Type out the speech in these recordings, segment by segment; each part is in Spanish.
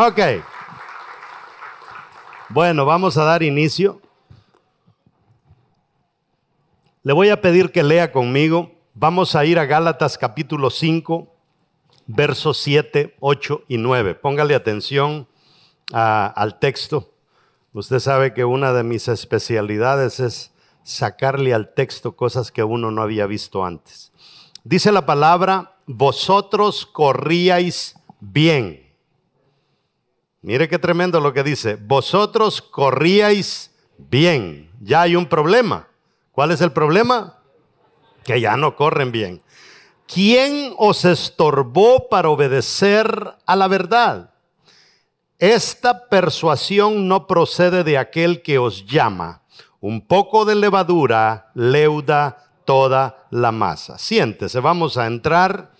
Ok. Bueno, vamos a dar inicio. Le voy a pedir que lea conmigo. Vamos a ir a Gálatas capítulo 5, versos 7, 8 y 9. Póngale atención al texto. Usted sabe que una de mis especialidades es sacarle al texto cosas que uno no había visto antes. Dice la palabra, vosotros corríais bien. Mire qué tremendo lo que dice, vosotros corríais bien. Ya hay un problema. ¿Cuál es el problema? Que ya no corren bien. ¿Quién os estorbó para obedecer a la verdad? Esta persuasión no procede de aquel que os llama. Un poco de levadura leuda toda la masa. Siéntese, vamos a entrar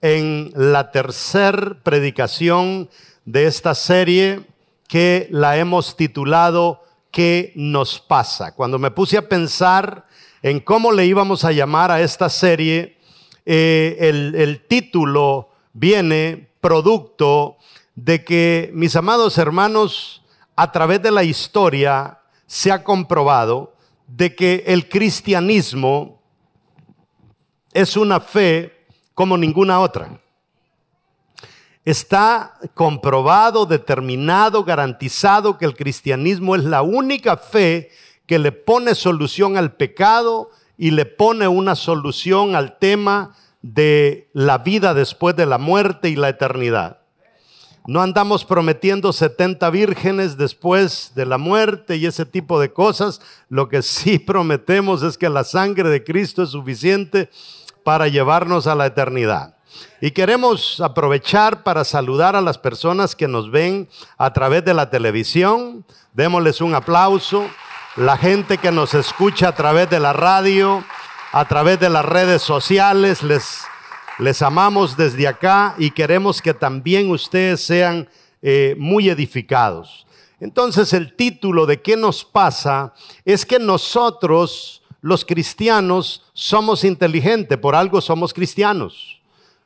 en la tercer predicación de esta serie que la hemos titulado ¿Qué nos pasa? Cuando me puse a pensar en cómo le íbamos a llamar a esta serie, eh, el, el título viene producto de que, mis amados hermanos, a través de la historia se ha comprobado de que el cristianismo es una fe como ninguna otra. Está comprobado, determinado, garantizado que el cristianismo es la única fe que le pone solución al pecado y le pone una solución al tema de la vida después de la muerte y la eternidad. No andamos prometiendo 70 vírgenes después de la muerte y ese tipo de cosas. Lo que sí prometemos es que la sangre de Cristo es suficiente para llevarnos a la eternidad. Y queremos aprovechar para saludar a las personas que nos ven a través de la televisión. Démosles un aplauso. La gente que nos escucha a través de la radio, a través de las redes sociales, les, les amamos desde acá y queremos que también ustedes sean eh, muy edificados. Entonces el título de qué nos pasa es que nosotros, los cristianos, somos inteligentes, por algo somos cristianos.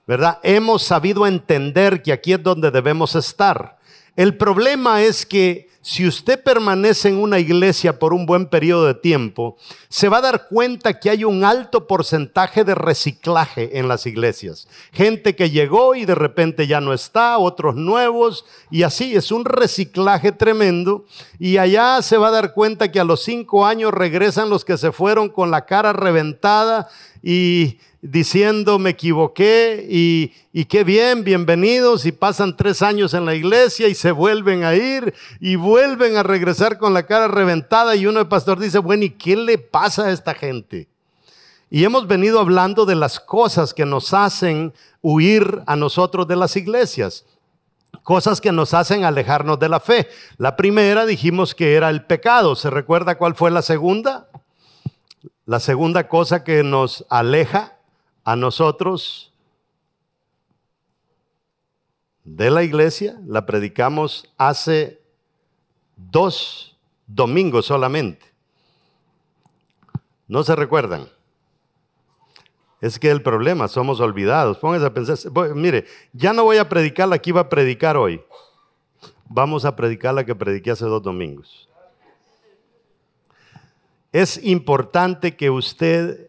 ¿Verdad? Hemos sabido entender que aquí es donde debemos estar. El problema es que si usted permanece en una iglesia por un buen periodo de tiempo, se va a dar cuenta que hay un alto porcentaje de reciclaje en las iglesias. Gente que llegó y de repente ya no está, otros nuevos, y así es un reciclaje tremendo. Y allá se va a dar cuenta que a los cinco años regresan los que se fueron con la cara reventada y diciendo me equivoqué y, y, qué bien, bienvenidos y pasan tres años en la iglesia y se vuelven a ir y vuelven a regresar con la cara reventada y uno de pastor dice, bueno, ¿y qué le pasa a esta gente? Y hemos venido hablando de las cosas que nos hacen huir a nosotros de las iglesias. Cosas que nos hacen alejarnos de la fe. La primera dijimos que era el pecado. ¿Se recuerda cuál fue la segunda? La segunda cosa que nos aleja a nosotros de la iglesia, la predicamos hace dos domingos solamente. ¿No se recuerdan? Es que el problema, somos olvidados. Pónganse a pensar, mire, ya no voy a predicar la que iba a predicar hoy. Vamos a predicar la que prediqué hace dos domingos. Es importante que usted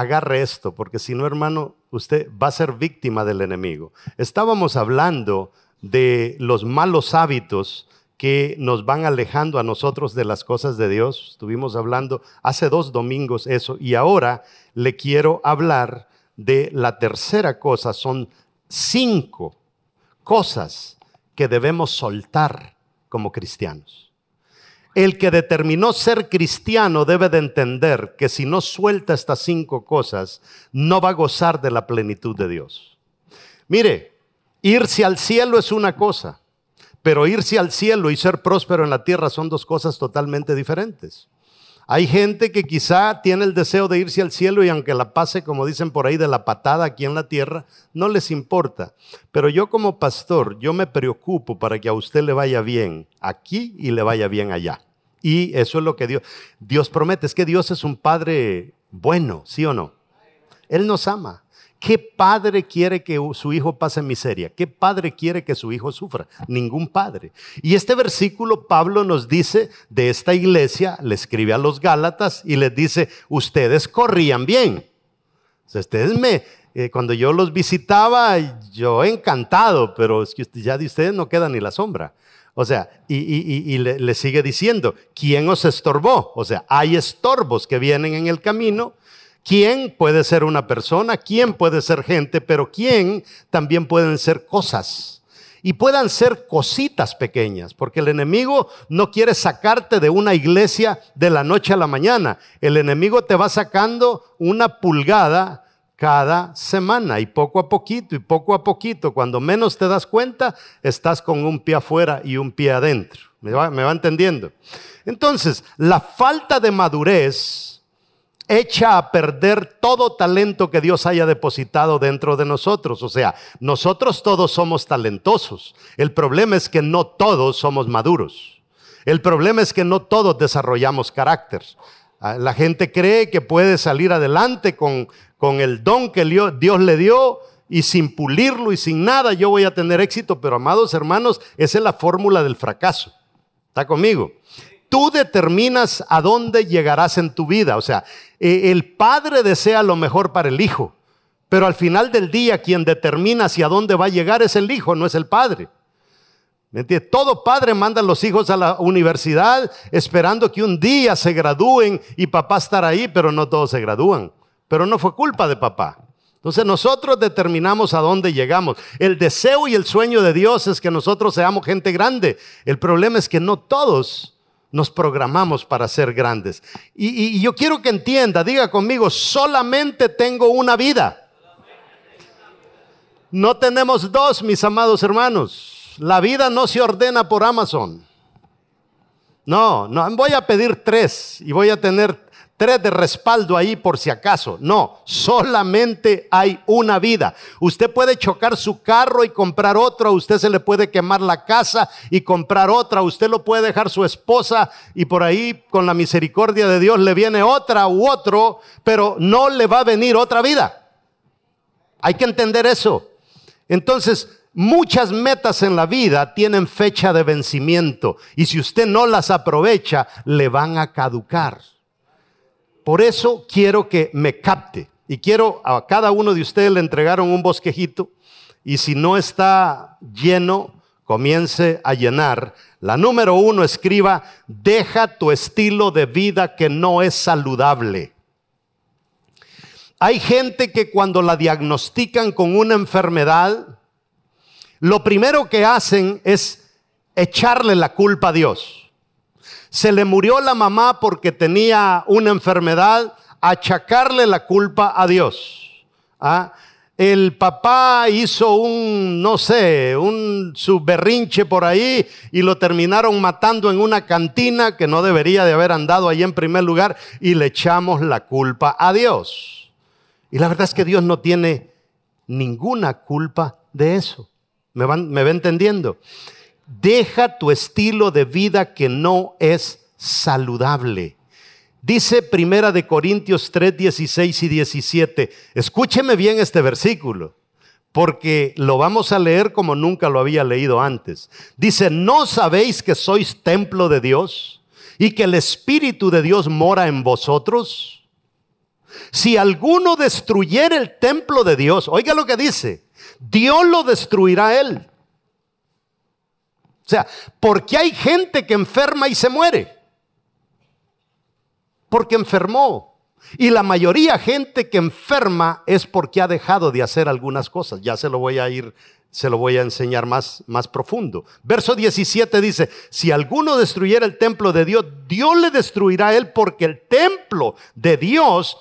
agarre esto, porque si no, hermano, usted va a ser víctima del enemigo. Estábamos hablando de los malos hábitos que nos van alejando a nosotros de las cosas de Dios. Estuvimos hablando hace dos domingos eso y ahora le quiero hablar de la tercera cosa. Son cinco cosas que debemos soltar como cristianos. El que determinó ser cristiano debe de entender que si no suelta estas cinco cosas, no va a gozar de la plenitud de Dios. Mire, irse al cielo es una cosa, Pero irse al cielo y ser próspero en la tierra son dos cosas totalmente diferentes. Hay gente que quizá tiene el deseo de irse al cielo y aunque la pase, como dicen por ahí, de la patada aquí en la tierra, no les importa. Pero yo como pastor, yo me preocupo para que a usted le vaya bien aquí y le vaya bien allá. Y eso es lo que Dios, Dios promete. Es que Dios es un Padre bueno, ¿sí o no? Él nos ama. ¿Qué padre quiere que su hijo pase miseria? ¿Qué padre quiere que su hijo sufra? Ningún padre. Y este versículo Pablo nos dice de esta iglesia, le escribe a los Gálatas y les dice, ustedes corrían bien. ustedes me, eh, cuando yo los visitaba, yo encantado, pero es que ya de ustedes no queda ni la sombra. O sea, y, le, sigue diciendo, ¿quién os estorbó? O sea, hay estorbos que vienen en el camino. ¿Quién puede ser una persona? ¿Quién puede ser gente? Pero ¿quién también pueden ser cosas? Y puedan ser cositas pequeñas, porque el enemigo no quiere sacarte de una iglesia de la noche a la mañana. El enemigo te va sacando una pulgada cada semana y poco a poquito y poco a poquito, cuando menos te das cuenta, estás con un pie afuera y un pie adentro. ¿Me va, me va entendiendo? Entonces, la falta de madurez echa a perder todo talento que Dios haya depositado dentro de nosotros. O sea, nosotros todos somos talentosos. El problema es que no todos somos maduros. El problema es que no todos desarrollamos carácter. Ah, la gente cree que puede salir adelante con, con el don que Dios le dio y sin pulirlo y sin nada yo voy a tener éxito. Pero amados hermanos, esa es la fórmula del fracaso. ¿Está conmigo? Tú determinas a dónde llegarás en tu vida. O sea, eh, el padre desea lo mejor para el hijo. Pero al final del día quien determina hacia dónde va a llegar es el hijo, no es el padre. Todo padre manda a los hijos a la universidad esperando que un día se gradúen y papá estar ahí, pero no todos se gradúan. Pero no fue culpa de papá. Entonces nosotros determinamos a dónde llegamos. El deseo y el sueño de Dios es que nosotros seamos gente grande. El problema es que no todos nos programamos para ser grandes. Y, yo quiero que entienda, diga conmigo, solamente tengo una vida. No tenemos dos, mis amados hermanos. La vida no se ordena por Amazon. No, no, voy a pedir tres y voy a tener tres de respaldo ahí por si acaso. No, solamente hay una vida. Usted puede chocar su carro y comprar otro, usted se le puede quemar la casa y comprar otra, usted lo puede dejar su esposa y por ahí con la misericordia de Dios le viene otra u otro, pero no le va a venir otra vida. Hay que entender eso. Entonces, Muchas metas en la vida tienen fecha de vencimiento y si usted no las aprovecha, le van a caducar. Por eso quiero que me capte y quiero a cada uno de ustedes le entregaron un bosquejito y si no está lleno, comience a llenar. La número uno escriba, deja tu estilo de vida que no es saludable. Hay gente que cuando la diagnostican con una enfermedad, lo primero que hacen es echarle la culpa a Dios. Se le murió la mamá porque tenía una enfermedad, achacarle la culpa a Dios. ¿Ah? El papá hizo un, no sé, un su berrinche por ahí y lo terminaron matando en una cantina que no debería de haber andado ahí en primer lugar y le echamos la culpa a Dios. Y la verdad es que Dios no tiene ninguna culpa de eso. ¿Me, van, ¿Me va entendiendo? Deja tu estilo de vida que no es saludable. Dice Primera de Corintios 3, 16 y 17. Escúcheme bien este versículo, porque lo vamos a leer como nunca lo había leído antes. Dice, ¿no sabéis que sois templo de Dios y que el Espíritu de Dios mora en vosotros? Si alguno destruyera el templo de Dios, oiga lo que dice, Dios lo destruirá él. O sea, porque hay gente que enferma y se muere. Porque enfermó. Y la mayoría gente que enferma es porque ha dejado de hacer algunas cosas. Ya se lo voy a ir, se lo voy a enseñar más, más profundo. Verso 17 dice, si alguno destruyera el templo de Dios, Dios le destruirá a él porque el templo de Dios,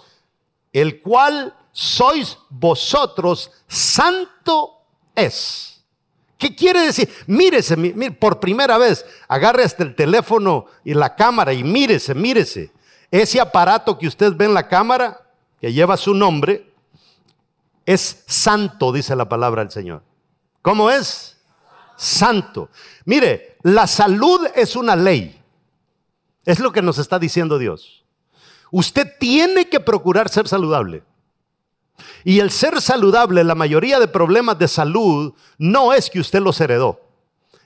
el cual sois vosotros, santo es. ¿Qué quiere decir? Mírese, por primera vez, agarre hasta el teléfono y la cámara y mírese, mírese. Ese aparato que usted ve en la cámara, que lleva su nombre, es santo, dice la palabra del Señor. ¿Cómo es? Santo. Mire, la salud es una ley. Es lo que nos está diciendo Dios. Usted tiene que procurar ser saludable. Y el ser saludable, la mayoría de problemas de salud, no es que usted los heredó.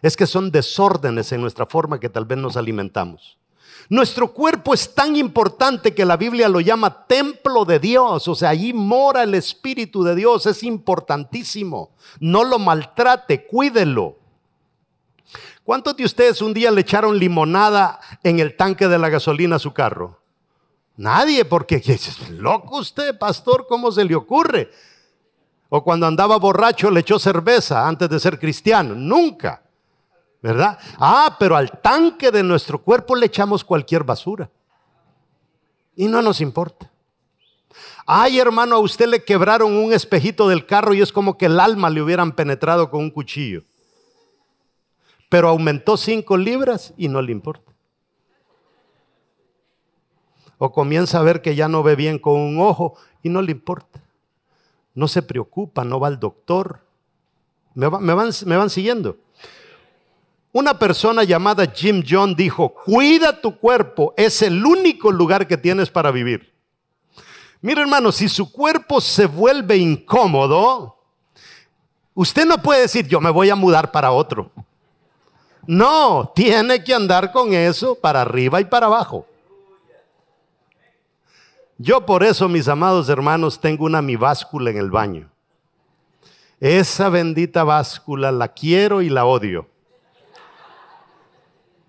Es que son desórdenes en nuestra forma que tal vez nos alimentamos. Nuestro cuerpo es tan importante que la Biblia lo llama templo de Dios, o sea, allí mora el Espíritu de Dios, es importantísimo. No lo maltrate, cuídelo. ¿Cuántos de ustedes un día le echaron limonada en el tanque de la gasolina a su carro? Nadie, porque es loco usted, pastor, ¿cómo se le ocurre? O cuando andaba borracho le echó cerveza antes de ser cristiano. Nunca. ¿Verdad? Ah, pero al tanque de nuestro cuerpo le echamos cualquier basura. Y no nos importa. Ay, hermano, a usted le quebraron un espejito del carro y es como que el alma le hubieran penetrado con un cuchillo. Pero aumentó cinco libras y no le importa. O comienza a ver que ya no ve bien con un ojo y no le importa. No se preocupa, no va al doctor. ¿Me, van, me van siguiendo? Una persona llamada Jim John dijo, cuida tu cuerpo, es el único lugar que tienes para vivir. Mira hermano, si su cuerpo se vuelve incómodo, usted no puede decir, yo me voy a mudar para otro. No, tiene que andar con eso para arriba y para abajo. Yo por eso, mis amados hermanos, tengo una mi báscula en el baño. Esa bendita báscula la quiero y la odio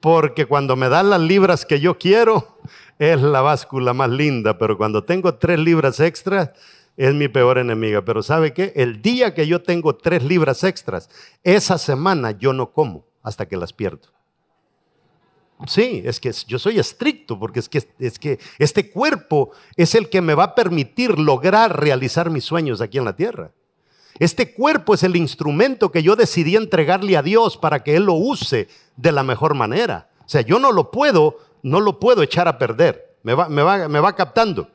porque cuando me dan las libras que yo quiero, es la báscula más linda, pero cuando tengo tres libras extras, es mi peor enemiga. Pero ¿sabe qué? El día que yo tengo tres libras extras, esa semana yo no como hasta que las pierdo. Sí, es que yo soy estricto porque es que, es que este cuerpo es el que me va a permitir lograr realizar mis sueños aquí en la tierra. Este cuerpo es el instrumento que yo decidí entregarle a Dios para que Él lo use de la mejor manera. O sea, yo no lo puedo, no lo puedo echar a perder. Me va, me va, me va captando.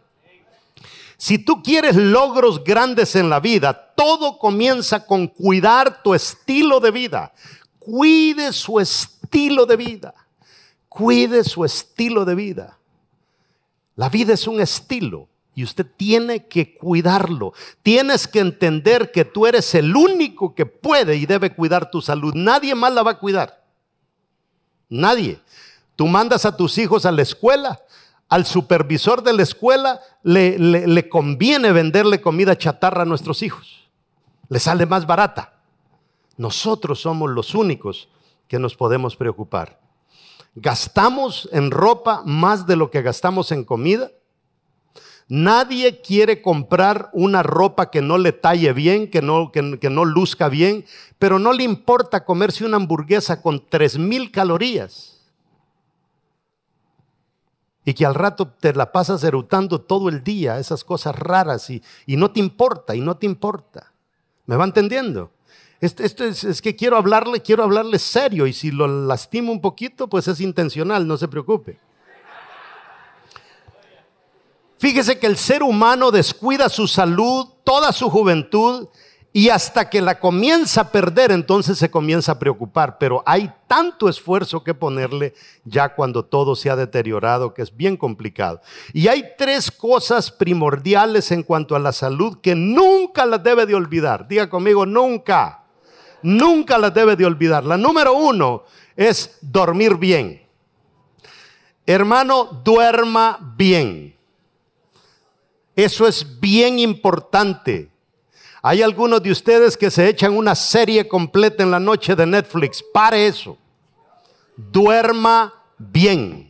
Si tú quieres logros grandes en la vida, todo comienza con cuidar tu estilo de vida. Cuide su estilo de vida. Cuide su estilo de vida. La vida es un estilo. Y usted tiene que cuidarlo. Tienes que entender que tú eres el único que puede y debe cuidar tu salud. Nadie más la va a cuidar. Nadie. Tú mandas a tus hijos a la escuela. Al supervisor de la escuela le, conviene venderle comida chatarra a nuestros hijos. Le sale más barata. Nosotros somos los únicos que nos podemos preocupar. Gastamos en ropa más de lo que gastamos en comida. Nadie quiere comprar una ropa que no le talle bien, que no, que, no luzca bien, pero no le importa comerse una hamburguesa con tres mil calorías y que al rato te la pasas erutando todo el día, esas cosas raras y, no te importa, y no te importa. ¿Me va entendiendo? Esto, es, que quiero hablarle, quiero hablarle serio y si lo lastimo un poquito, pues es intencional, no se preocupe. Fíjese que el ser humano descuida su salud, toda su juventud, y hasta que la comienza a perder, entonces se comienza a preocupar. Pero hay tanto esfuerzo que ponerle ya cuando todo se ha deteriorado, que es bien complicado. Y hay tres cosas primordiales en cuanto a la salud que nunca las debe de olvidar. Diga conmigo, nunca. Nunca las debe de olvidar. La número uno es dormir bien. Hermano, duerma bien. Eso es bien importante. Hay algunos de ustedes que se echan una serie completa en la noche de Netflix. Pare eso. Duerma bien.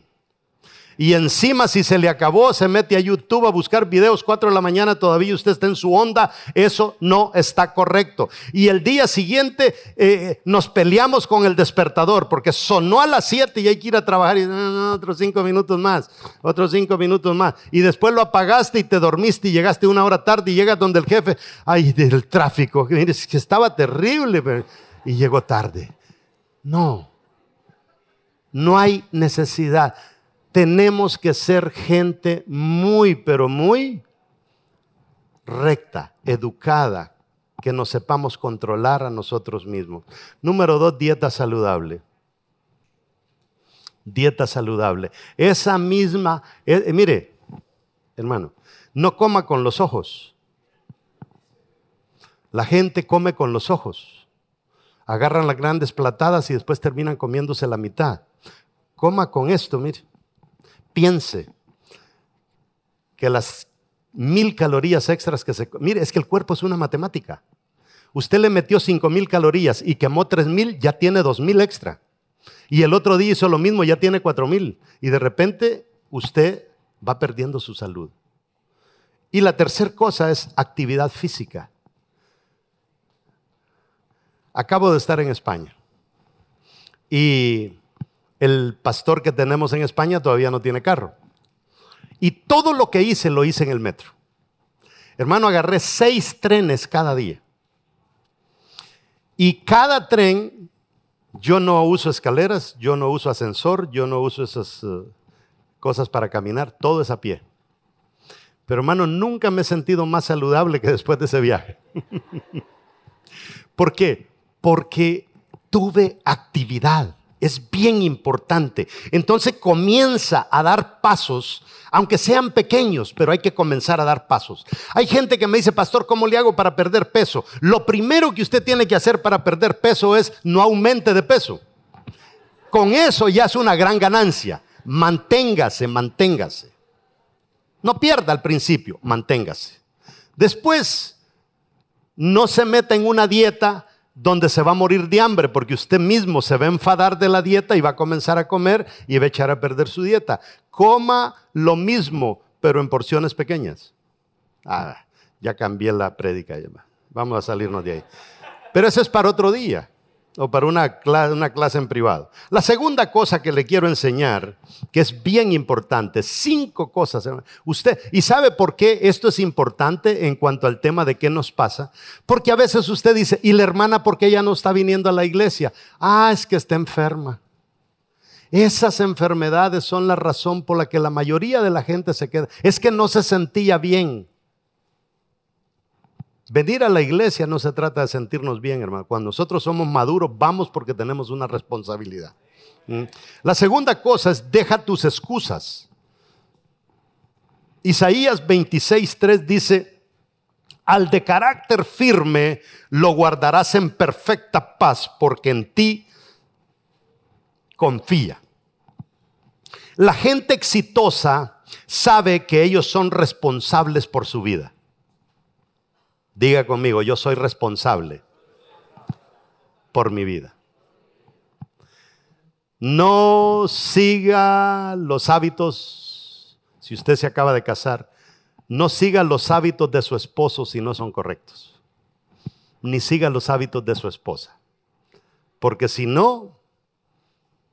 Y encima si se le acabó, se mete a YouTube a buscar videos 4 de la mañana, todavía usted está en su onda, eso no está correcto. Y el día siguiente eh, nos peleamos con el despertador porque sonó a las 7 y hay que ir a trabajar y otros 5 minutos más, otros 5 minutos más. Y después lo apagaste y te dormiste y llegaste una hora tarde y llegas donde el jefe, ay, del tráfico, que estaba terrible. y llegó tarde. No, no hay necesidad. Tenemos que ser gente muy, pero muy recta, educada, que nos sepamos controlar a nosotros mismos. Número dos, dieta saludable. Dieta saludable. Esa misma, eh, eh, mire, hermano, no coma con los ojos. La gente come con los ojos. Agarran las grandes platadas y después terminan comiéndose la mitad. Coma con esto, mire. Piense que las mil calorías extras que se... Mire, es que el cuerpo es una matemática. Usted le metió cinco mil calorías y quemó tres mil, ya tiene dos mil extra. Y el otro día hizo lo mismo, ya tiene cuatro mil. Y de repente usted va perdiendo su salud. Y la tercera cosa es actividad física. Acabo de estar en España. Y el pastor que tenemos en España todavía no tiene carro. Y todo lo que hice lo hice en el metro. Hermano, agarré seis trenes cada día. Y cada tren, yo no uso escaleras, yo no uso ascensor, yo no uso esas eh, cosas para caminar, todo es a pie. Pero hermano, nunca me he sentido más saludable que después de ese viaje. ¿Por qué? Porque tuve actividad. Es bien importante. Entonces comienza a dar pasos, aunque sean pequeños, pero hay que comenzar a dar pasos. Hay gente que me dice, pastor, ¿cómo le hago para perder peso? Lo primero que usted tiene que hacer para perder peso es no aumente de peso. Con eso ya es una gran ganancia. Manténgase, manténgase. No pierda al principio, manténgase. Después, no se meta en una dieta donde se va a morir de hambre porque usted mismo se va a enfadar de la dieta y va a comenzar a comer y va a echar a perder su dieta. Coma lo mismo, pero en porciones pequeñas. Ah, ya cambié la prédica. Vamos a salirnos de ahí. Pero eso es para otro día o para una clase, una clase en privado. La segunda cosa que le quiero enseñar, que es bien importante, cinco cosas. Usted, ¿y sabe por qué esto es importante en cuanto al tema de qué nos pasa? Porque a veces usted dice, ¿y la hermana por qué ella no está viniendo a la iglesia? Ah, es que está enferma. Esas enfermedades son la razón por la que la mayoría de la gente se queda. Es que no se sentía bien. Venir a la iglesia no se trata de sentirnos bien, hermano. Cuando nosotros somos maduros, vamos porque tenemos una responsabilidad. ¿Mm? La segunda cosa es, deja tus excusas. Isaías 26.3 dice, al de carácter firme lo guardarás en perfecta paz porque en ti confía. La gente exitosa sabe que ellos son responsables por su vida. Diga conmigo, yo soy responsable por mi vida. No siga los hábitos, si usted se acaba de casar, no siga los hábitos de su esposo si no son correctos. Ni siga los hábitos de su esposa. Porque si no,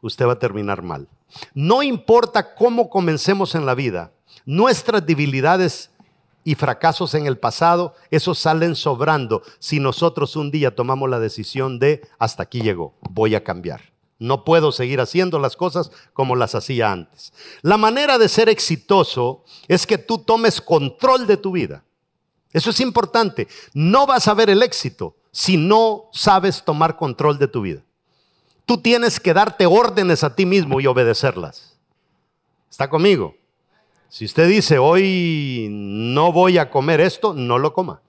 usted va a terminar mal. No importa cómo comencemos en la vida, nuestras debilidades y fracasos en el pasado, esos salen sobrando si nosotros un día tomamos la decisión de hasta aquí llegó, voy a cambiar. No puedo seguir haciendo las cosas como las hacía antes. La manera de ser exitoso es que tú tomes control de tu vida. Eso es importante. No vas a ver el éxito si no sabes tomar control de tu vida. Tú tienes que darte órdenes a ti mismo y obedecerlas. ¿Está conmigo? Si usted dice, hoy no voy a comer esto, no lo coma.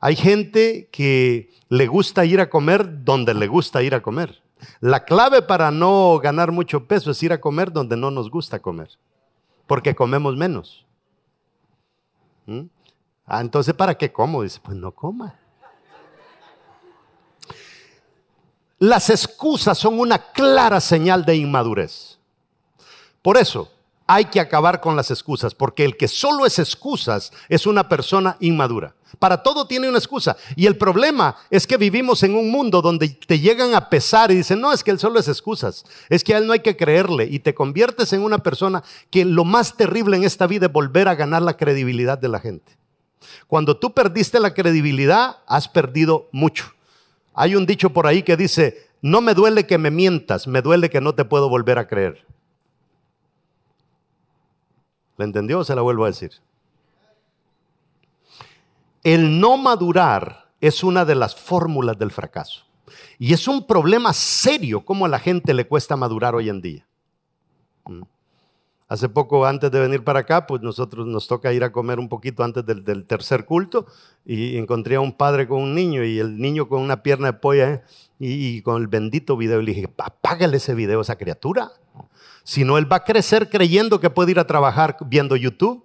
Hay gente que le gusta ir a comer donde le gusta ir a comer. La clave para no ganar mucho peso es ir a comer donde no nos gusta comer, porque comemos menos. ¿Mm? Ah, entonces, ¿para qué como? Dice, pues no coma. Las excusas son una clara señal de inmadurez. Por eso, hay que acabar con las excusas, porque el que solo es excusas es una persona inmadura. Para todo tiene una excusa. Y el problema es que vivimos en un mundo donde te llegan a pesar y dicen, no, es que él solo es excusas, es que a él no hay que creerle y te conviertes en una persona que lo más terrible en esta vida es volver a ganar la credibilidad de la gente. Cuando tú perdiste la credibilidad, has perdido mucho. Hay un dicho por ahí que dice, no me duele que me mientas, me duele que no te puedo volver a creer. ¿Le entendió se la vuelvo a decir? El no madurar es una de las fórmulas del fracaso. Y es un problema serio cómo a la gente le cuesta madurar hoy en día. ¿Mm? Hace poco, antes de venir para acá, pues nosotros nos toca ir a comer un poquito antes del, tercer culto y encontré a un padre con un niño y el niño con una pierna de polla ¿eh? y, con el bendito video. Le dije, apágale ese video a esa criatura. Si no, él va a crecer creyendo que puede ir a trabajar viendo YouTube.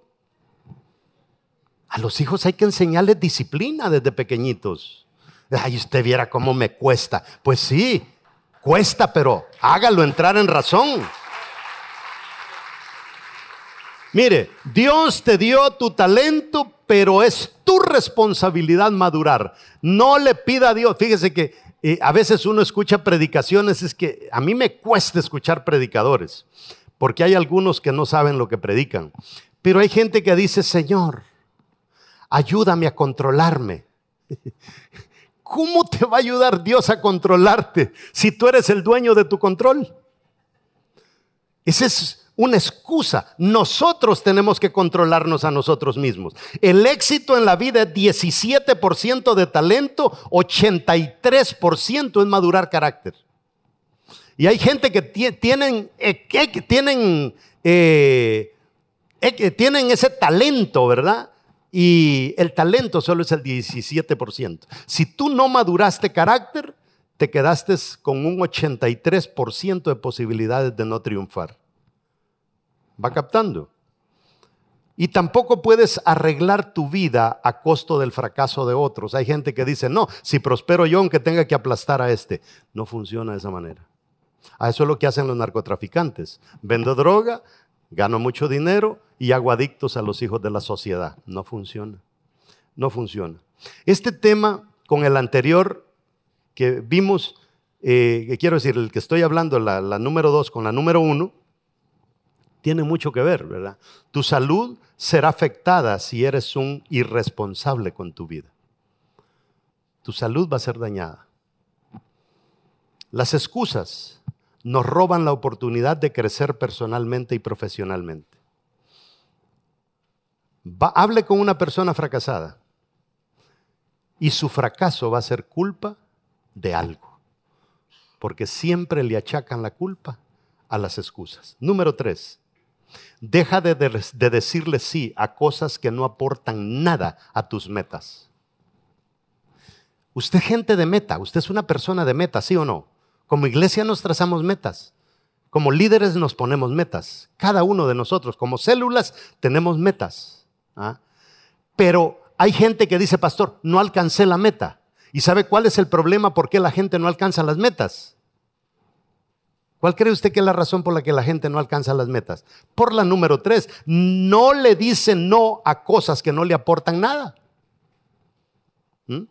A los hijos hay que enseñarles disciplina desde pequeñitos. Ay, usted viera cómo me cuesta. Pues sí, cuesta, pero hágalo entrar en razón. Mire, Dios te dio tu talento, pero es tu responsabilidad madurar. No le pida a Dios. Fíjese que eh, a veces uno escucha predicaciones, es que a mí me cuesta escuchar predicadores, porque hay algunos que no saben lo que predican. Pero hay gente que dice, Señor, ayúdame a controlarme. ¿Cómo te va a ayudar Dios a controlarte si tú eres el dueño de tu control? Ese es una excusa. Nosotros tenemos que controlarnos a nosotros mismos. El éxito en la vida es 17% de talento, 83% es madurar carácter. Y hay gente que tienen, eh, tienen, eh, eh, tienen ese talento, ¿verdad? Y el talento solo es el 17%. Si tú no maduraste carácter, te quedaste con un 83% de posibilidades de no triunfar. ¿Va captando? Y tampoco puedes arreglar tu vida a costo del fracaso de otros. Hay gente que dice, no, si prospero yo aunque tenga que aplastar a este. No funciona de esa manera. A eso es lo que hacen los narcotraficantes. Vendo droga, gano mucho dinero y hago adictos a los hijos de la sociedad. No funciona. No funciona. Este tema con el anterior que vimos, eh, quiero decir, el que estoy hablando, la, la número dos con la número uno, tiene mucho que ver, ¿verdad? Tu salud será afectada si eres un irresponsable con tu vida. Tu salud va a ser dañada. Las excusas nos roban la oportunidad de crecer personalmente y profesionalmente. hable con una persona fracasada y su fracaso va a ser culpa de algo, porque siempre le achacan la culpa a las excusas. Número tres, Deja de, decirle sí a cosas que no aportan nada a tus metas. Usted gente de meta, usted es una persona de meta, ¿sí o no? Como iglesia nos trazamos metas. Como líderes nos ponemos metas. Cada uno de nosotros, como células, tenemos metas. ¿ah? Pero hay gente que dice, pastor, no alcancé la meta. ¿Y sabe cuál es el problema por qué la gente no alcanza las metas? ¿Cuál cree usted que es la razón por la que la gente no alcanza las metas? Por la número tres, no le dicen no a cosas que no le aportan nada. ¿Mm?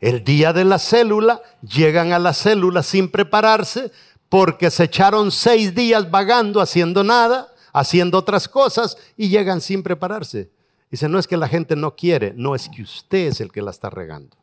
El día de la célula, llegan a la célula sin prepararse porque se echaron seis días vagando, haciendo nada, haciendo otras cosas y llegan sin prepararse. Dice, no es que la gente no quiere, no es que usted es el que la está regando.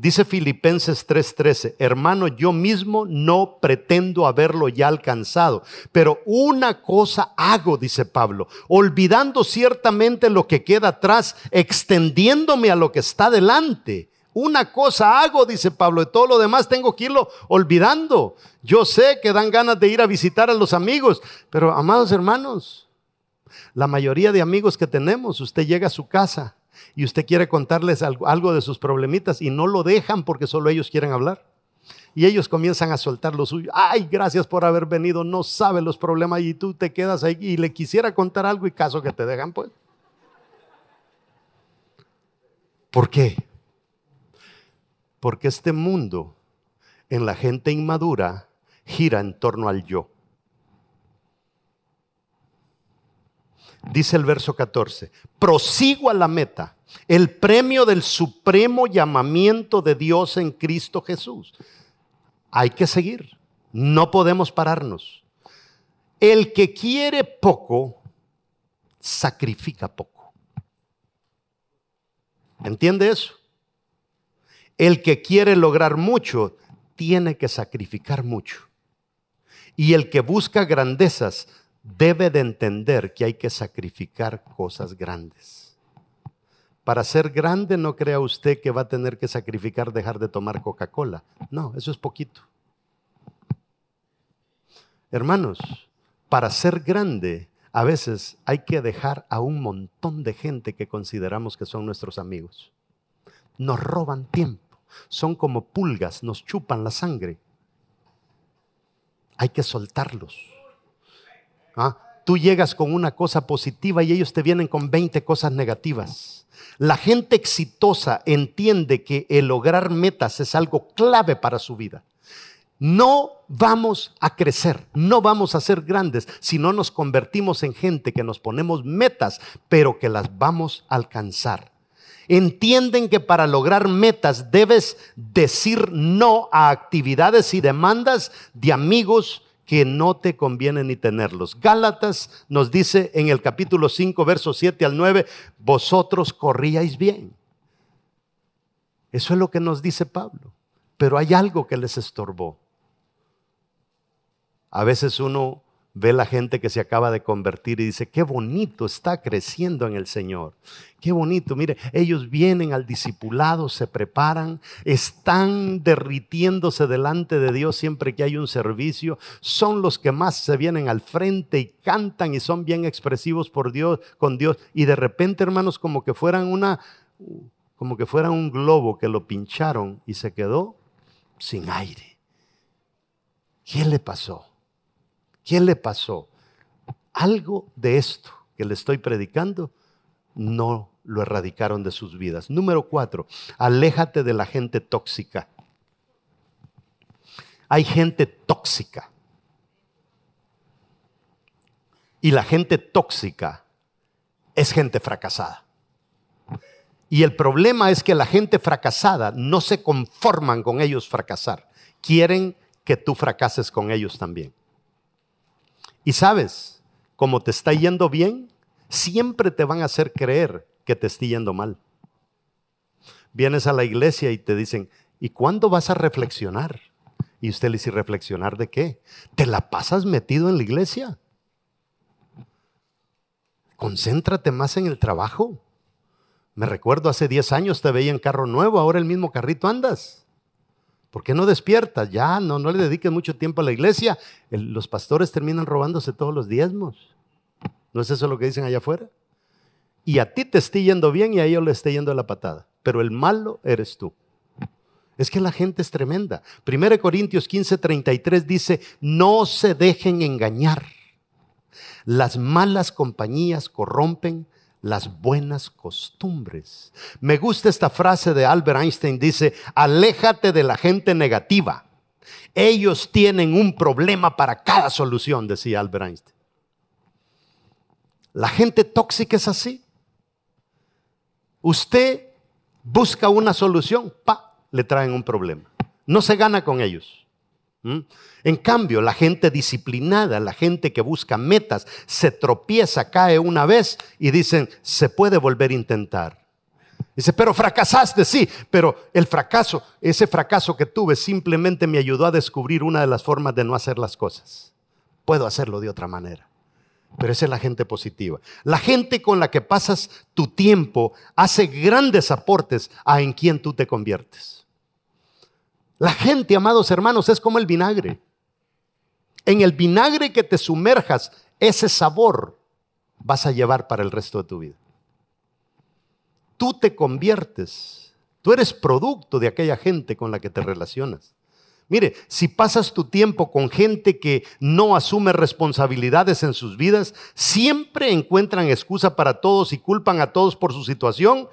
Dice Filipenses 3:13, hermano, yo mismo no pretendo haberlo ya alcanzado, pero una cosa hago, dice Pablo, olvidando ciertamente lo que queda atrás, extendiéndome a lo que está delante. Una cosa hago, dice Pablo, y todo lo demás tengo que irlo olvidando. Yo sé que dan ganas de ir a visitar a los amigos, pero amados hermanos, la mayoría de amigos que tenemos, usted llega a su casa y usted quiere contarles algo, de sus problemitas y no lo dejan porque solo ellos quieren hablar. Y ellos comienzan a soltar lo suyo. Ay, gracias por haber venido, no sabe los problemas y tú te quedas ahí y le quisiera contar algo y caso que te dejan, pues. ¿Por qué? Porque este mundo en la gente inmadura gira en torno al yo. Dice el verso 14, prosigo a la meta, el premio del supremo llamamiento de Dios en Cristo Jesús. Hay que seguir, no podemos pararnos. El que quiere poco, sacrifica poco. ¿Entiende eso? el que quiere lograr mucho tiene que sacrificar mucho. Y el que busca grandezas debe de entender que hay que sacrificar cosas grandes. Para ser grande no crea usted que va a tener que sacrificar dejar de tomar Coca-Cola. No, eso es poquito. Hermanos, para ser grande a veces hay que dejar a un montón de gente que consideramos que son nuestros amigos. Nos roban tiempo, son como pulgas, nos chupan la sangre. Hay que soltarlos. ¿Ah? Tú llegas con una cosa positiva y ellos te vienen con 20 cosas negativas. La gente exitosa entiende que el lograr metas es algo clave para su vida. No vamos a crecer, no vamos a ser grandes si no nos convertimos en gente que nos ponemos metas, pero que las vamos a alcanzar. Entienden que para lograr metas debes decir no a actividades y demandas de amigos, que no te conviene ni tenerlos. Gálatas nos dice en el capítulo 5, versos 7 al 9, vosotros corríais bien. Eso es lo que nos dice Pablo. Pero hay algo que les estorbó. A veces uno ve la gente que se acaba de convertir y dice, qué bonito está creciendo en el Señor. Qué bonito, mire, ellos vienen al discipulado, se preparan, están derritiéndose delante de Dios siempre que hay un servicio, son los que más se vienen al frente y cantan y son bien expresivos por Dios, con Dios y de repente, hermanos, como que fueran una como que fueran un globo que lo pincharon y se quedó sin aire. ¿Qué le pasó? ¿Qué le pasó? Algo de esto que le estoy predicando no lo erradicaron de sus vidas. Número cuatro, aléjate de la gente tóxica. Hay gente tóxica. Y la gente tóxica es gente fracasada. Y el problema es que la gente fracasada no se conforman con ellos fracasar. Quieren que tú fracases con ellos también. Y sabes, como te está yendo bien, siempre te van a hacer creer que te esté yendo mal. Vienes a la iglesia y te dicen, ¿y cuándo vas a reflexionar? Y usted le dice, ¿reflexionar de qué? ¿Te la pasas metido en la iglesia? Concéntrate más en el trabajo. Me recuerdo hace 10 años te veía en carro nuevo, ahora el mismo carrito andas. ¿Por qué no despiertas? Ya, no, no le dediques mucho tiempo a la iglesia. los pastores terminan robándose todos los diezmos. ¿No es eso lo que dicen allá afuera? Y a ti te esté yendo bien y a ellos le esté yendo la patada. Pero el malo eres tú. Es que la gente es tremenda. 1 Corintios 15, 33 dice, no se dejen engañar. Las malas compañías corrompen las buenas costumbres. Me gusta esta frase de Albert Einstein, dice, aléjate de la gente negativa. Ellos tienen un problema para cada solución, decía Albert Einstein. La gente tóxica es así. Usted busca una solución, pa, le traen un problema. No se gana con ellos. ¿Mm? En cambio, la gente disciplinada, la gente que busca metas, se tropieza, cae una vez y dicen, se puede volver a intentar. Dice, pero fracasaste, sí, pero el fracaso, ese fracaso que tuve simplemente me ayudó a descubrir una de las formas de no hacer las cosas. Puedo hacerlo de otra manera. Pero esa es la gente positiva. La gente con la que pasas tu tiempo hace grandes aportes a en quien tú te conviertes. La gente, amados hermanos, es como el vinagre. En el vinagre que te sumerjas, ese sabor vas a llevar para el resto de tu vida. Tú te conviertes, tú eres producto de aquella gente con la que te relacionas. Mire, si pasas tu tiempo con gente que no asume responsabilidades en sus vidas, siempre encuentran excusa para todos y culpan a todos por su situación,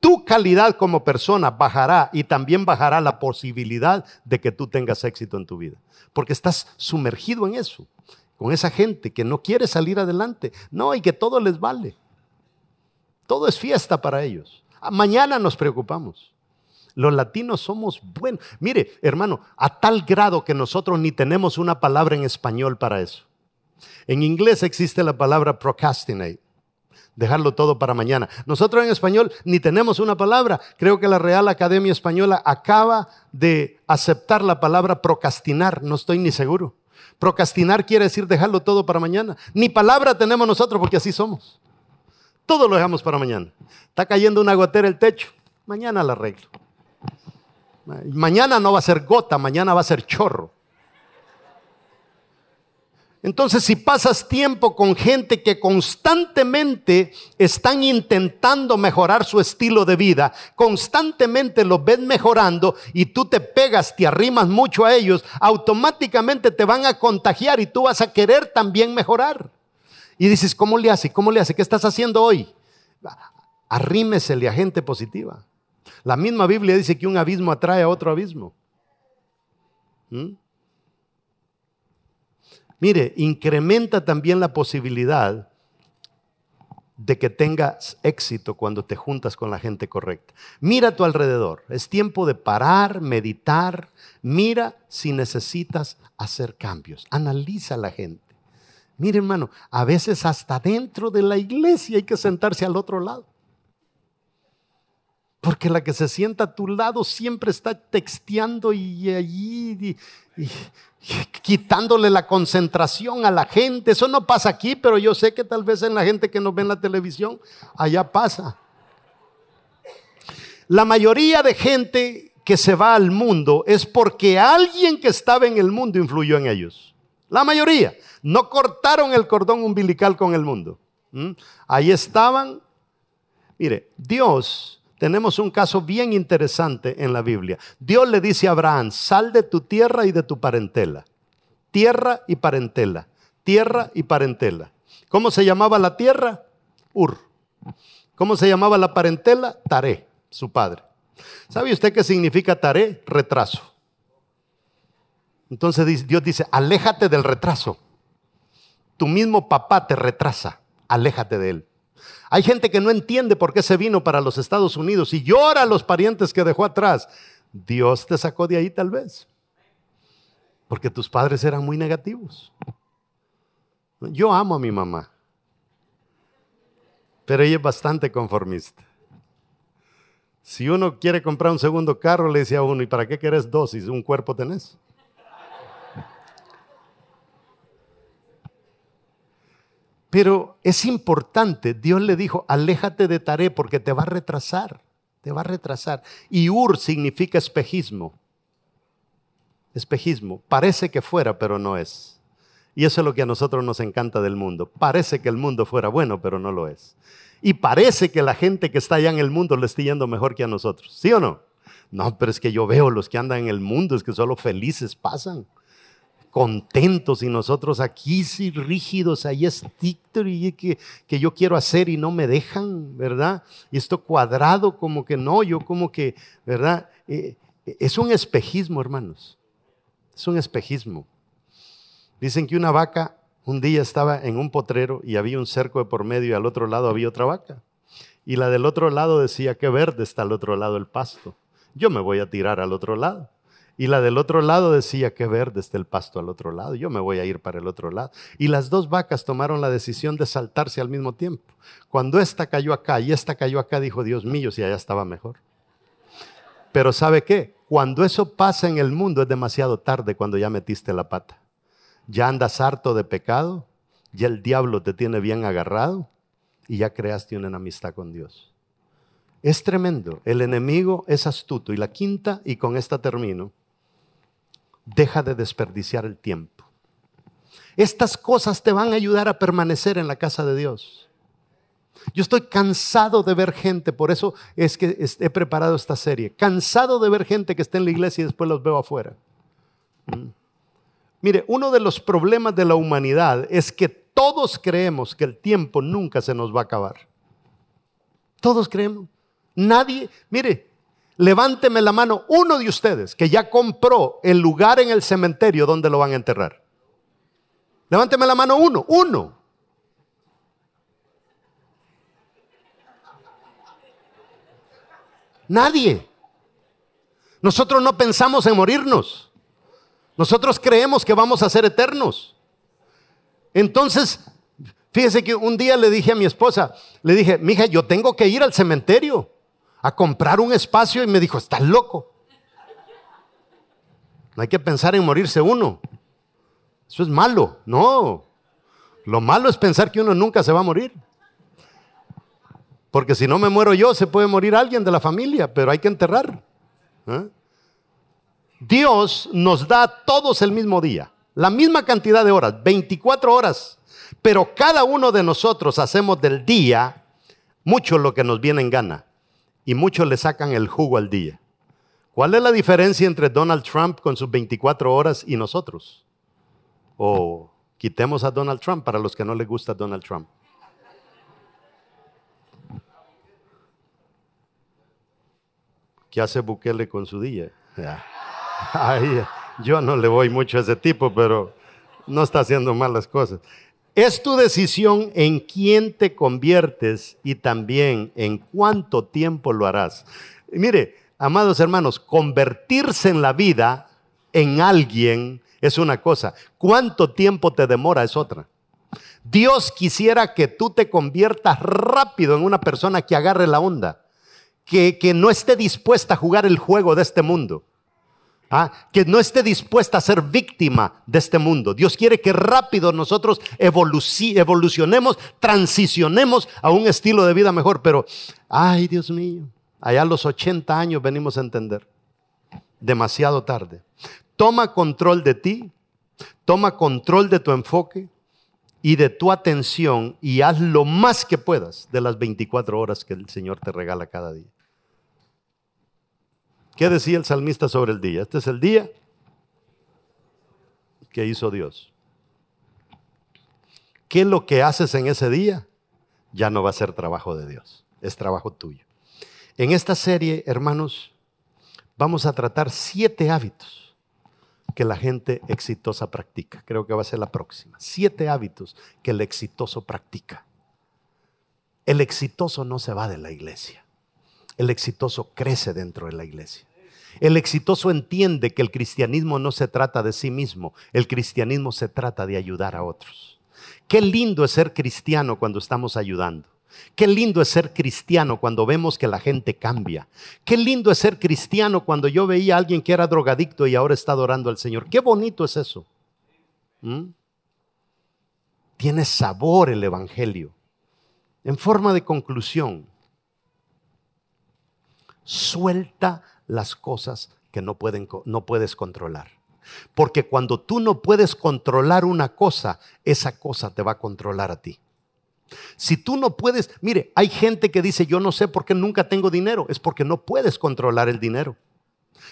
tu calidad como persona bajará y también bajará la posibilidad de que tú tengas éxito en tu vida. Porque estás sumergido en eso, con esa gente que no quiere salir adelante. No, y que todo les vale. Todo es fiesta para ellos. Ah, mañana nos preocupamos. Los latinos somos buenos. Mire, hermano, a tal grado que nosotros ni tenemos una palabra en español para eso. En inglés existe la palabra procrastinate dejarlo todo para mañana. Nosotros en español ni tenemos una palabra. Creo que la Real Academia Española acaba de aceptar la palabra procrastinar, no estoy ni seguro. Procrastinar quiere decir dejarlo todo para mañana. Ni palabra tenemos nosotros porque así somos. Todo lo dejamos para mañana. Está cayendo una gotera el techo. Mañana la arreglo. Mañana no va a ser gota, mañana va a ser chorro. Entonces, si pasas tiempo con gente que constantemente están intentando mejorar su estilo de vida, constantemente los ves mejorando y tú te pegas, te arrimas mucho a ellos, automáticamente te van a contagiar y tú vas a querer también mejorar. Y dices, ¿cómo le hace? ¿Cómo le hace? ¿Qué estás haciendo hoy? Arrímesele a gente positiva. La misma Biblia dice que un abismo atrae a otro abismo. ¿Mm? Mire, incrementa también la posibilidad de que tengas éxito cuando te juntas con la gente correcta. Mira a tu alrededor. Es tiempo de parar, meditar. Mira si necesitas hacer cambios. Analiza a la gente. Mire, hermano, a veces hasta dentro de la iglesia hay que sentarse al otro lado. Porque la que se sienta a tu lado siempre está texteando y allí quitándole la concentración a la gente. Eso no pasa aquí, pero yo sé que tal vez en la gente que nos ve en la televisión, allá pasa. La mayoría de gente que se va al mundo es porque alguien que estaba en el mundo influyó en ellos. La mayoría. No cortaron el cordón umbilical con el mundo. ¿Mm? Ahí estaban. Mire, Dios tenemos un caso bien interesante en la Biblia. Dios le dice a Abraham, sal de tu tierra y de tu parentela. Tierra y parentela. Tierra y parentela. ¿Cómo se llamaba la tierra? Ur. ¿Cómo se llamaba la parentela? Taré, su padre. ¿Sabe usted qué significa Taré? Retraso. Entonces Dios dice, aléjate del retraso. Tu mismo papá te retrasa, aléjate de él. Hay gente que no entiende por qué se vino para los Estados Unidos y llora a los parientes que dejó atrás. Dios te sacó de ahí tal vez. Porque tus padres eran muy negativos. Yo amo a mi mamá. Pero ella es bastante conformista. Si uno quiere comprar un segundo carro, le dice a uno, ¿y para qué querés dos si un cuerpo tenés? Pero es importante, Dios le dijo, aléjate de Taré porque te va a retrasar, te va a retrasar. Y Ur significa espejismo. Espejismo, parece que fuera, pero no es. Y eso es lo que a nosotros nos encanta del mundo. Parece que el mundo fuera bueno, pero no lo es. Y parece que la gente que está allá en el mundo le está yendo mejor que a nosotros. ¿Sí o no? No, pero es que yo veo los que andan en el mundo, es que solo felices pasan contentos y nosotros aquí sí rígidos, ahí es y que, que yo quiero hacer y no me dejan, ¿verdad? Y esto cuadrado como que no, yo como que, ¿verdad? Eh, es un espejismo, hermanos. Es un espejismo. Dicen que una vaca un día estaba en un potrero y había un cerco de por medio y al otro lado había otra vaca. Y la del otro lado decía, qué verde está al otro lado el pasto. Yo me voy a tirar al otro lado. Y la del otro lado decía, que verde está el pasto al otro lado, yo me voy a ir para el otro lado. Y las dos vacas tomaron la decisión de saltarse al mismo tiempo. Cuando esta cayó acá y esta cayó acá, dijo, Dios mío, si allá estaba mejor. Pero ¿sabe qué? Cuando eso pasa en el mundo es demasiado tarde cuando ya metiste la pata. Ya andas harto de pecado, ya el diablo te tiene bien agarrado y ya creaste una enemistad con Dios. Es tremendo. El enemigo es astuto. Y la quinta, y con esta termino, deja de desperdiciar el tiempo. Estas cosas te van a ayudar a permanecer en la casa de Dios. Yo estoy cansado de ver gente, por eso es que he preparado esta serie, cansado de ver gente que está en la iglesia y después los veo afuera. Mm. Mire, uno de los problemas de la humanidad es que todos creemos que el tiempo nunca se nos va a acabar. Todos creemos. Nadie, mire, levánteme la mano uno de ustedes que ya compró el lugar en el cementerio donde lo van a enterrar. Levánteme la mano uno, uno. Nadie. Nosotros no pensamos en morirnos. Nosotros creemos que vamos a ser eternos. Entonces, Fíjese que un día le dije a mi esposa, le dije, mija, yo tengo que ir al cementerio a comprar un espacio y me dijo, estás loco. No hay que pensar en morirse uno. Eso es malo. No. Lo malo es pensar que uno nunca se va a morir. Porque si no me muero yo, se puede morir alguien de la familia, pero hay que enterrar. ¿eh? Dios nos da todos el mismo día, la misma cantidad de horas, 24 horas. Pero cada uno de nosotros hacemos del día mucho lo que nos viene en gana y muchos le sacan el jugo al día. ¿Cuál es la diferencia entre Donald Trump con sus 24 horas y nosotros? O quitemos a Donald Trump para los que no les gusta Donald Trump. ¿Qué hace Bukele con su día? yo no le voy mucho a ese tipo, pero no está haciendo malas cosas. Es tu decisión en quién te conviertes y también en cuánto tiempo lo harás. mire, amados hermanos, convertirse en la vida en alguien es una cosa. ¿Cuánto tiempo te demora es otra? Dios quisiera que tú te conviertas rápido en una persona que agarre la onda, que, que no esté dispuesta a jugar el juego de este mundo. ¿Ah? que no esté dispuesta a ser víctima de este mundo. Dios quiere que rápido nosotros evolucionemos, transicionemos a un estilo de vida mejor. Pero, ay Dios mío, allá a los 80 años venimos a entender. Demasiado tarde. Toma control de ti, toma control de tu enfoque y de tu atención y haz lo más que puedas de las 24 horas que el Señor te regala cada día. ¿Qué decía el salmista sobre el día? Este es el día que hizo Dios. ¿Qué es lo que haces en ese día? Ya no va a ser trabajo de Dios, es trabajo tuyo. En esta serie, hermanos, vamos a tratar siete hábitos que la gente exitosa practica. Creo que va a ser la próxima. Siete hábitos que el exitoso practica. El exitoso no se va de la iglesia. El exitoso crece dentro de la iglesia. El exitoso entiende que el cristianismo no se trata de sí mismo, el cristianismo se trata de ayudar a otros. Qué lindo es ser cristiano cuando estamos ayudando. Qué lindo es ser cristiano cuando vemos que la gente cambia. Qué lindo es ser cristiano cuando yo veía a alguien que era drogadicto y ahora está adorando al Señor. Qué bonito es eso. ¿Mm? Tiene sabor el Evangelio. En forma de conclusión, suelta las cosas que no, pueden, no puedes controlar. Porque cuando tú no puedes controlar una cosa, esa cosa te va a controlar a ti. Si tú no puedes, mire, hay gente que dice, yo no sé por qué nunca tengo dinero, es porque no puedes controlar el dinero.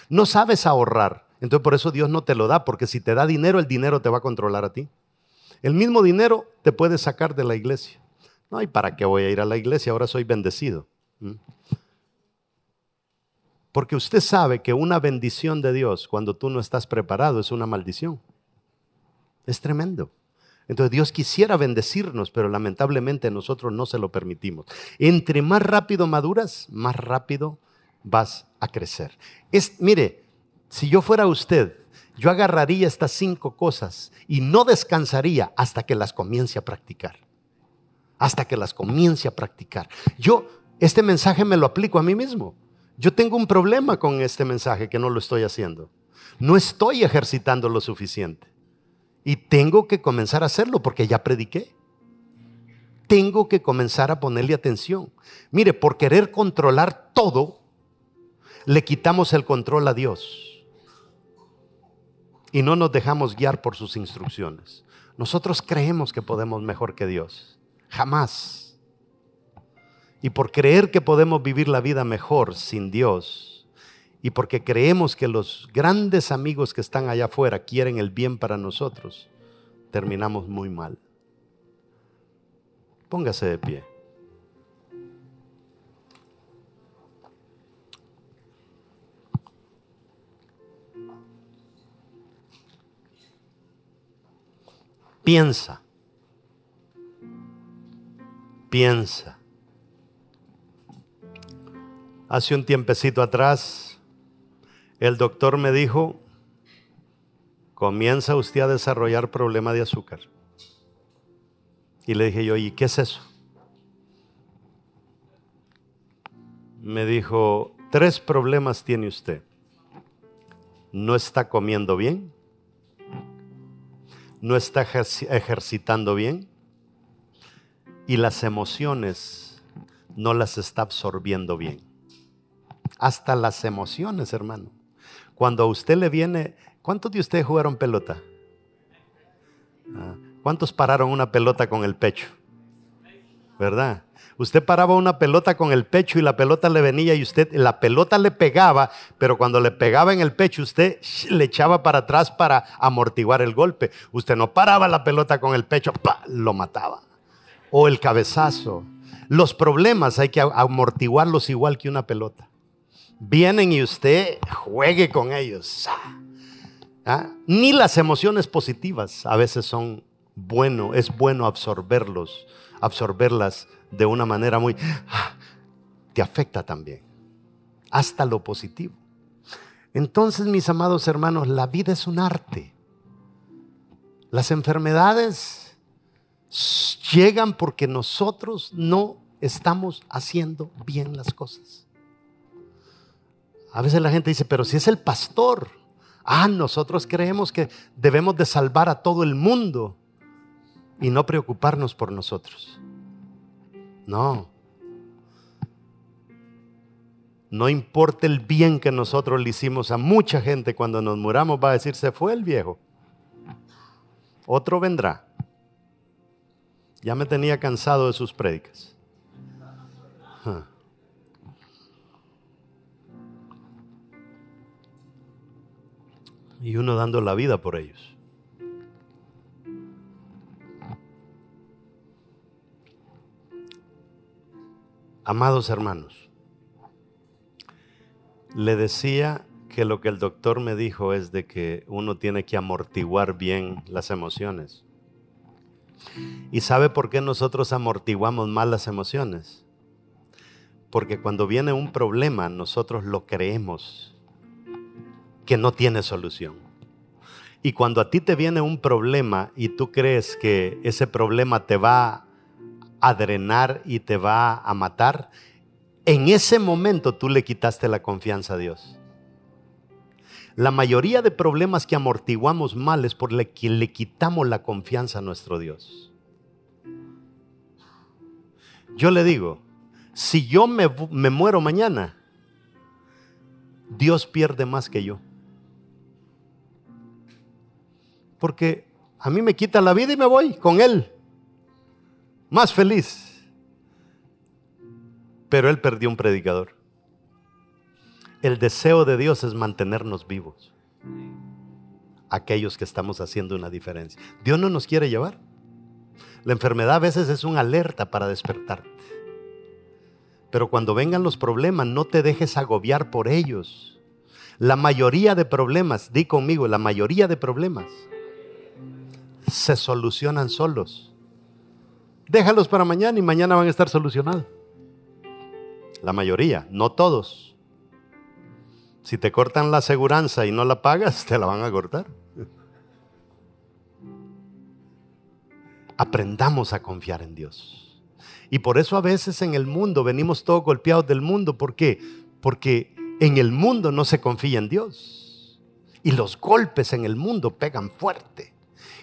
No sabes ahorrar, entonces por eso Dios no te lo da, porque si te da dinero, el dinero te va a controlar a ti. El mismo dinero te puede sacar de la iglesia. No, ¿y para qué voy a ir a la iglesia? Ahora soy bendecido. ¿Mm? Porque usted sabe que una bendición de Dios cuando tú no estás preparado es una maldición. Es tremendo. Entonces Dios quisiera bendecirnos, pero lamentablemente nosotros no se lo permitimos. Entre más rápido maduras, más rápido vas a crecer. Es, mire, si yo fuera usted, yo agarraría estas cinco cosas y no descansaría hasta que las comience a practicar. Hasta que las comience a practicar. Yo este mensaje me lo aplico a mí mismo. Yo tengo un problema con este mensaje que no lo estoy haciendo. No estoy ejercitando lo suficiente. Y tengo que comenzar a hacerlo porque ya prediqué. Tengo que comenzar a ponerle atención. Mire, por querer controlar todo, le quitamos el control a Dios. Y no nos dejamos guiar por sus instrucciones. Nosotros creemos que podemos mejor que Dios. Jamás y por creer que podemos vivir la vida mejor sin Dios y porque creemos que los grandes amigos que están allá afuera quieren el bien para nosotros, terminamos muy mal. Póngase de pie. Piensa. Piensa. Hace un tiempecito atrás, el doctor me dijo, comienza usted a desarrollar problema de azúcar. Y le dije yo, ¿y qué es eso? Me dijo, tres problemas tiene usted. No está comiendo bien, no está ejercitando bien y las emociones no las está absorbiendo bien. Hasta las emociones, hermano. Cuando a usted le viene, ¿cuántos de ustedes jugaron pelota? Ah, ¿Cuántos pararon una pelota con el pecho? ¿Verdad? Usted paraba una pelota con el pecho y la pelota le venía y usted, la pelota le pegaba, pero cuando le pegaba en el pecho, usted le echaba para atrás para amortiguar el golpe. Usted no paraba la pelota con el pecho, lo mataba. O el cabezazo. Los problemas hay que amortiguarlos igual que una pelota. Vienen y usted juegue con ellos. ¿Ah? Ni las emociones positivas a veces son bueno, es bueno absorberlos, absorberlas de una manera muy... te afecta también, hasta lo positivo. Entonces, mis amados hermanos, la vida es un arte. Las enfermedades llegan porque nosotros no estamos haciendo bien las cosas. A veces la gente dice, pero si es el pastor, ah, nosotros creemos que debemos de salvar a todo el mundo y no preocuparnos por nosotros. No. No importa el bien que nosotros le hicimos a mucha gente cuando nos muramos, va a decir, se fue el viejo. Otro vendrá. Ya me tenía cansado de sus prédicas. Y uno dando la vida por ellos. Amados hermanos, le decía que lo que el doctor me dijo es de que uno tiene que amortiguar bien las emociones. ¿Y sabe por qué nosotros amortiguamos mal las emociones? Porque cuando viene un problema, nosotros lo creemos que no tiene solución. Y cuando a ti te viene un problema y tú crees que ese problema te va a drenar y te va a matar, en ese momento tú le quitaste la confianza a Dios. La mayoría de problemas que amortiguamos mal es por que le quitamos la confianza a nuestro Dios. Yo le digo, si yo me, me muero mañana, Dios pierde más que yo. Porque a mí me quita la vida y me voy con Él más feliz. Pero él perdió un predicador. El deseo de Dios es mantenernos vivos. Aquellos que estamos haciendo una diferencia. Dios no nos quiere llevar. La enfermedad a veces es una alerta para despertarte. Pero cuando vengan los problemas, no te dejes agobiar por ellos. La mayoría de problemas, di conmigo, la mayoría de problemas se solucionan solos déjalos para mañana y mañana van a estar solucionados. La mayoría, no todos. Si te cortan la aseguranza y no la pagas, te la van a cortar. Aprendamos a confiar en Dios. Y por eso a veces en el mundo venimos todos golpeados del mundo. ¿Por qué? Porque en el mundo no se confía en Dios. Y los golpes en el mundo pegan fuerte.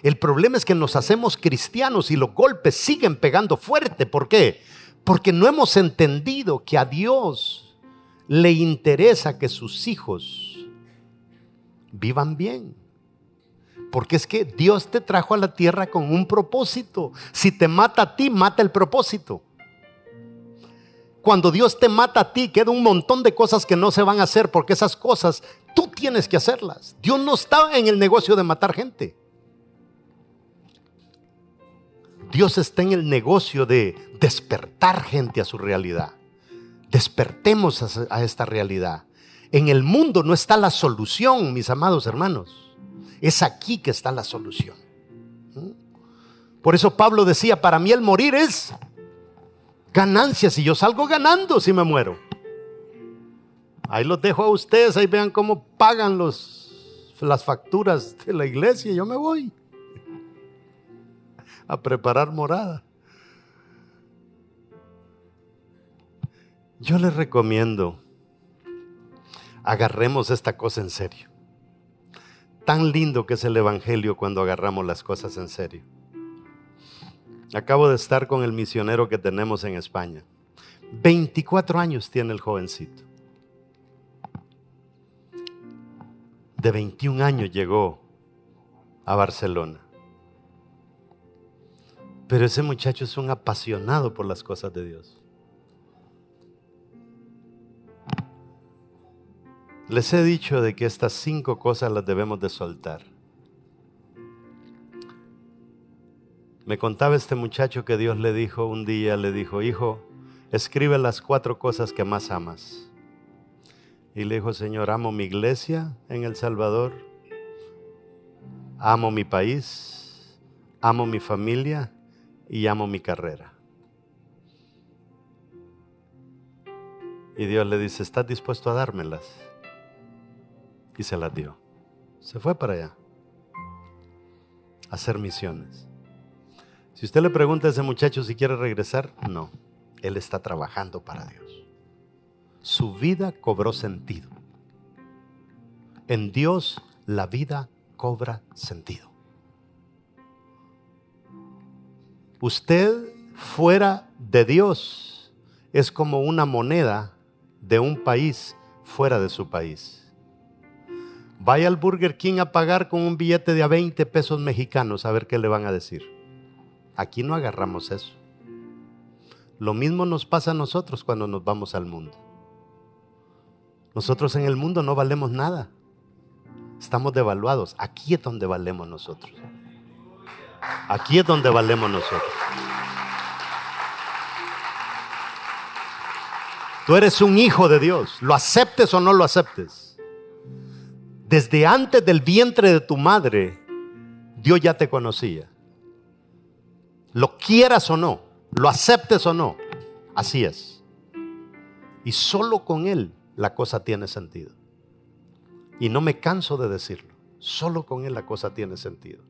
El problema es que nos hacemos cristianos y los golpes siguen pegando fuerte. ¿Por qué? Porque no hemos entendido que a Dios le interesa que sus hijos vivan bien. Porque es que Dios te trajo a la tierra con un propósito. Si te mata a ti, mata el propósito. Cuando Dios te mata a ti, queda un montón de cosas que no se van a hacer porque esas cosas tú tienes que hacerlas. Dios no está en el negocio de matar gente. Dios está en el negocio de despertar gente a su realidad. Despertemos a, esta realidad. En el mundo no está la solución, mis amados hermanos. Es aquí que está la solución. ¿Mm? Por eso Pablo decía, para mí el morir es ganancia. Si yo salgo ganando, si me muero. Ahí los dejo a ustedes, ahí vean cómo pagan los, las facturas de la iglesia. Yo me voy a preparar morada. Yo les recomiendo, agarremos esta cosa en serio. Tan lindo que es el Evangelio cuando agarramos las cosas en serio. Acabo de estar con el misionero que tenemos en España. 24 años tiene el jovencito. De 21 años llegó a Barcelona. Pero ese muchacho es un apasionado por las cosas de Dios. Les he dicho de que estas cinco cosas las debemos de soltar. Me contaba este muchacho que Dios le dijo un día, le dijo, hijo, escribe las cuatro cosas que más amas. Y le dijo, Señor, amo mi iglesia en El Salvador, amo mi país, amo mi familia y amo mi carrera. Y Dios le dice, ¿estás dispuesto a dármelas? Y se las dio. Se fue para allá a hacer misiones. Si usted le pregunta a ese muchacho si quiere regresar, no. Él está trabajando para Dios. Su vida cobró sentido. En Dios la vida cobra sentido. Usted fuera de Dios es como una moneda de un país fuera de su país. Vaya al Burger King a pagar con un billete de a 20 pesos mexicanos a ver qué le van a decir. Aquí no agarramos eso. Lo mismo nos pasa a nosotros cuando nos vamos al mundo. Nosotros en el mundo no valemos nada. Estamos devaluados. Aquí es donde valemos nosotros. Aquí es donde valemos nosotros. Tú eres un hijo de Dios. Lo aceptes o no lo aceptes. Desde antes del vientre de tu madre, Dios ya te conocía lo quieras o no, lo aceptes o no, así es. Y solo con Él la cosa tiene sentido. Y no me canso de decirlo, solo con Él la cosa tiene sentido.